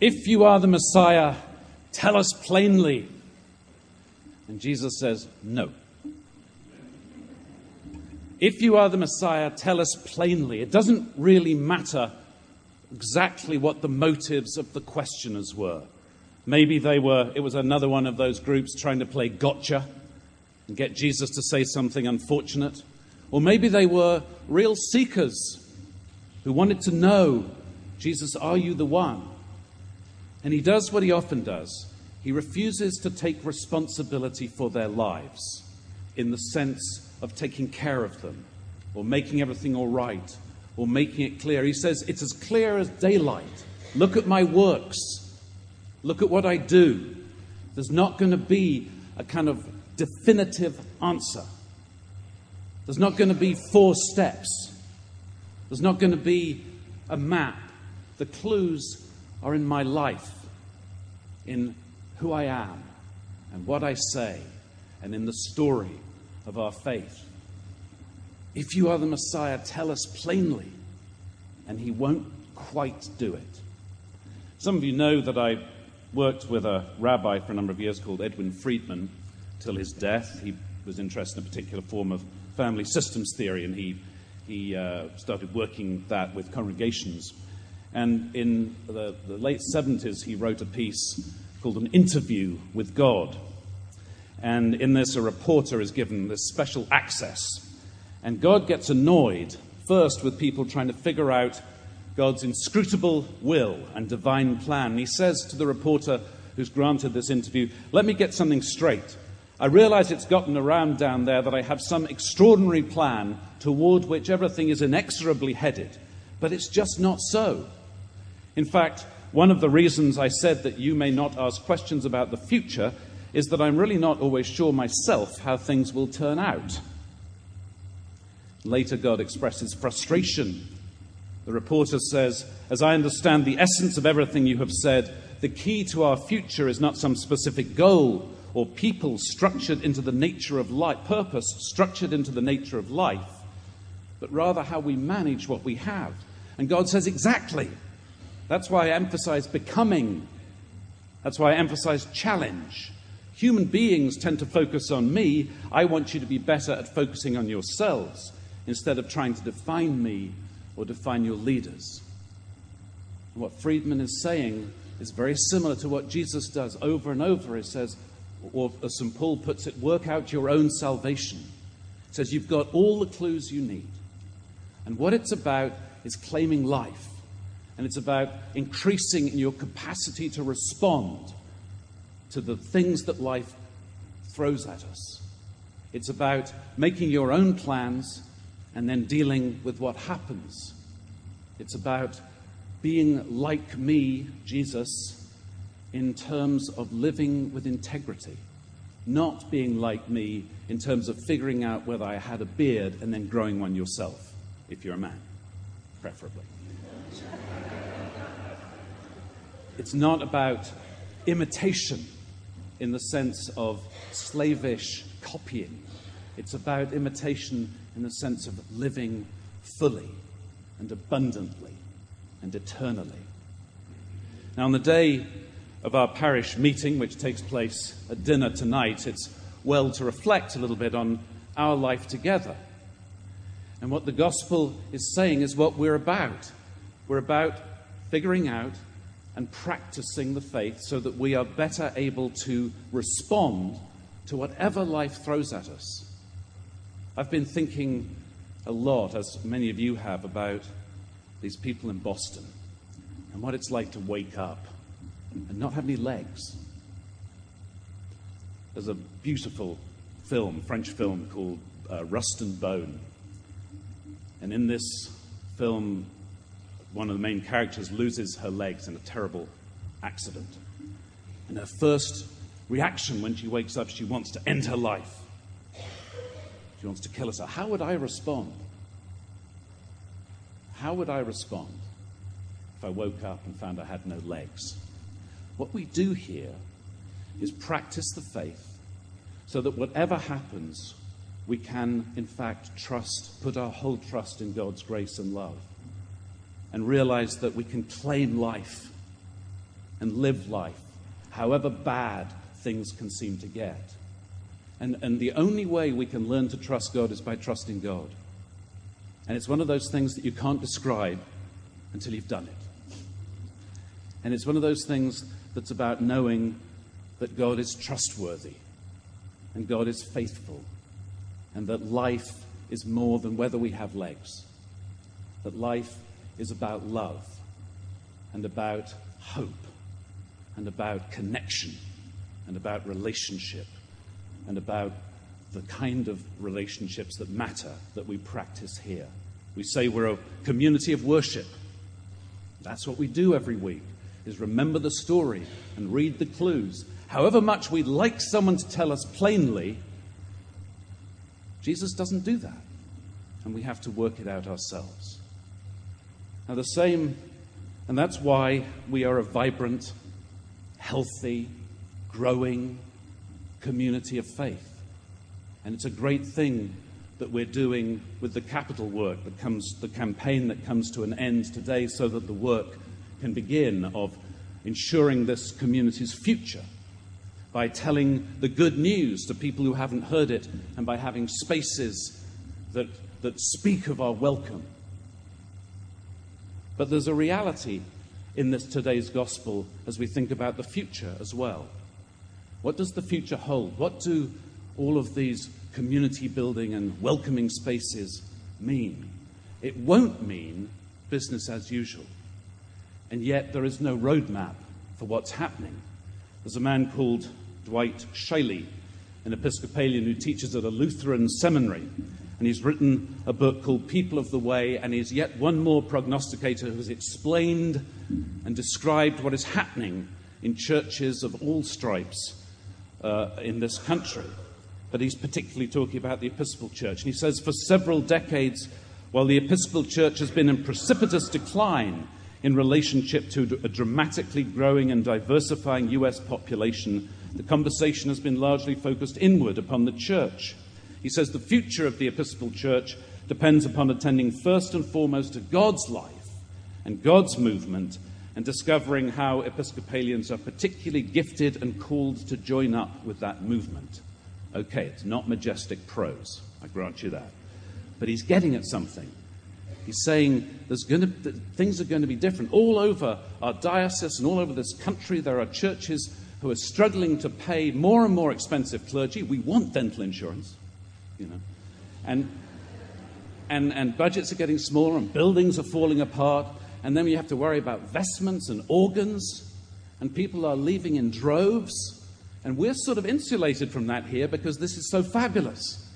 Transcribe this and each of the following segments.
If you are the Messiah, tell us plainly. And Jesus says, No. If you are the Messiah, tell us plainly. It doesn't really matter exactly what the motives of the questioners were. Maybe they were, it was another one of those groups trying to play gotcha and get Jesus to say something unfortunate. Or maybe they were real seekers who wanted to know, Jesus, are you the one? And he does what he often does he refuses to take responsibility for their lives in the sense of taking care of them or making everything all right or making it clear. He says, It's as clear as daylight. Look at my works. Look at what I do. There's not going to be a kind of definitive answer. There's not going to be four steps. There's not going to be a map. The clues are in my life, in who I am and what I say, and in the story of our faith. If you are the Messiah, tell us plainly. And he won't quite do it. Some of you know that I worked with a rabbi for a number of years called Edwin Friedman till his death. He was interested in a particular form of family systems theory, and he, he uh, started working that with congregations. And in the, the late 70s, he wrote a piece called An Interview with God. And in this, a reporter is given this special access. And God gets annoyed first with people trying to figure out God's inscrutable will and divine plan. And he says to the reporter who's granted this interview, Let me get something straight. I realize it's gotten around down there that I have some extraordinary plan toward which everything is inexorably headed, but it's just not so. In fact, one of the reasons I said that you may not ask questions about the future is that I'm really not always sure myself how things will turn out. Later, God expresses frustration. The reporter says, As I understand the essence of everything you have said, the key to our future is not some specific goal or people structured into the nature of life, purpose structured into the nature of life, but rather how we manage what we have. And God says, Exactly. That's why I emphasize becoming. That's why I emphasize challenge. Human beings tend to focus on me. I want you to be better at focusing on yourselves instead of trying to define me or define your leaders. what Friedman is saying is very similar to what Jesus does over and over. He says, or as St. Paul puts it, work out your own salvation. He says, you've got all the clues you need. And what it's about is claiming life and it's about increasing in your capacity to respond to the things that life throws at us. It's about making your own plans and then dealing with what happens. It's about being like me, Jesus, in terms of living with integrity, not being like me in terms of figuring out whether I had a beard and then growing one yourself, if you're a man, preferably. It's not about imitation in the sense of slavish copying. It's about imitation in the sense of living fully and abundantly and eternally. Now, on the day of our parish meeting, which takes place at dinner tonight, it's well to reflect a little bit on our life together. And what the gospel is saying is what we're about. We're about figuring out and practicing the faith so that we are better able to respond to whatever life throws at us. I've been thinking a lot, as many of you have, about these people in Boston and what it's like to wake up and not have any legs. There's a beautiful film, French film called uh, Rust and Bone. And in this film, one of the main characters loses her legs in a terrible accident. And her first reaction when she wakes up, she wants to end her life. She wants to kill herself. How would I respond? How would I respond if I woke up and found I had no legs? What we do here is practice the faith so that whatever happens, we can, in fact, trust, put our whole trust in God's grace and love and realize that we can claim life and live life, however bad things can seem to get. And, and the only way we can learn to trust God is by trusting God. And it's one of those things that you can't describe until you've done it. And it's one of those things that's about knowing that God is trustworthy and God is faithful and that life is more than whether we have legs. That life is about love and about hope and about connection and about relationship and about the kind of relationships that matter that we practice here. We say we're a community of worship. That's what we do every week is remember the story and read the clues. However much we'd like someone to tell us plainly, Jesus doesn't do that. And we have to work it out ourselves. Now, the same, and that's why we are a vibrant, healthy, growing community of faith. And it's a great thing that we're doing with the capital work that comes, the campaign that comes to an end today, so that the work can begin of ensuring this community's future by telling the good news to people who haven't heard it and by having spaces that, that speak of our welcome. But there's a reality in this today's gospel as we think about the future as well. What does the future hold? What do all of these community building and welcoming spaces mean? It won't mean business as usual. And yet there is no roadmap for what's happening. There's a man called Dwight Zscheile, an Episcopalian who teaches at a Lutheran seminary. And he's written a book called People of the Way, and he's yet one more prognosticator who has explained and described what is happening in churches of all stripes uh, in this country but he's particularly talking about the Episcopal Church. And he says, for several decades, while the Episcopal Church has been in precipitous decline in relationship to a dramatically growing and diversifying US population, the conversation has been largely focused inward upon the Church. He says the future of the Episcopal Church depends upon attending first and foremost to God's life and God's movement and discovering how Episcopalians are particularly gifted and called to join up with that movement. Okay, it's not majestic prose, I grant you that. But he's getting at something. He's saying there's going to, things are going to be different. All over our diocese and all over this country, there are churches who are struggling to pay more and more expensive clergy. We want dental insurance, you know. And, and, and budgets are getting smaller and buildings are falling apart. And then we have to worry about vestments and organs. And people are leaving in droves. And we're sort of insulated from that here because this is so fabulous.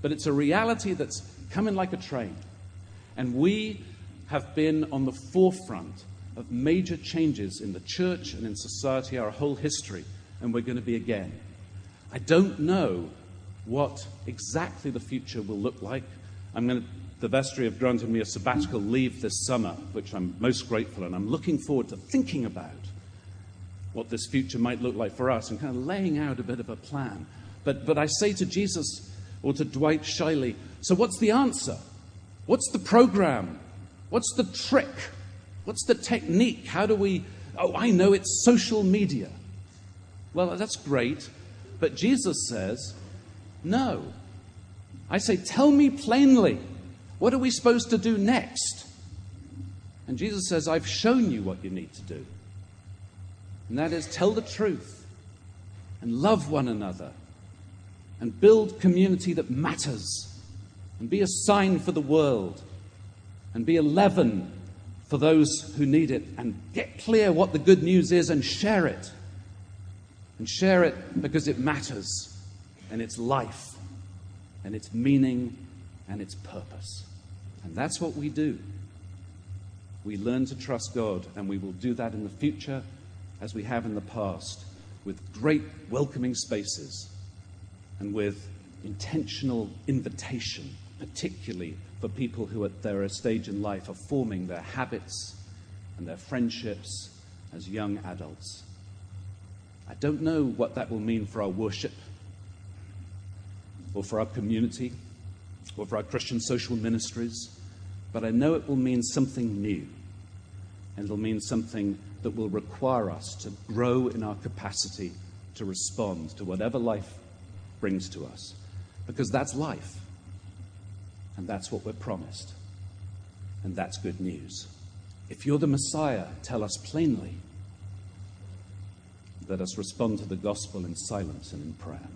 But it's a reality that's coming like a train. And we have been on the forefront of major changes in the church and in society, our whole history, and we're going to be again. I don't know what exactly the future will look like. I'm going to, the vestry have granted me a sabbatical leave this summer, which I'm most grateful, and I'm looking forward to thinking about what this future might look like for us and kind of laying out a bit of a plan. But, but I say to Jesus or to Dwight Zscheile, so what's the answer? What's the program? What's the trick? What's the technique? How do we. Oh, I know it's social media. Well, that's great. But Jesus says, no. I say, tell me plainly, what are we supposed to do next? And Jesus says, I've shown you what you need to do. And that is tell the truth and love one another and build community that matters and be a sign for the world and be a leaven for those who need it and get clear what the good news is and share it. And share it because it matters and it's life and its meaning and its purpose. And that's what we do. We learn to trust God, and we will do that in the future as we have in the past, with great welcoming spaces and with intentional invitation, particularly for people who at their stage in life are forming their habits and their friendships as young adults. I don't know what that will mean for our worship or for our community or for our Christian social ministries, but I know it will mean something new and it'll mean something that will require us to grow in our capacity to respond to whatever life brings to us. Because that's life. And that's what we're promised. And that's good news. If you're the Messiah, tell us plainly. Let us respond to the gospel in silence and in prayer.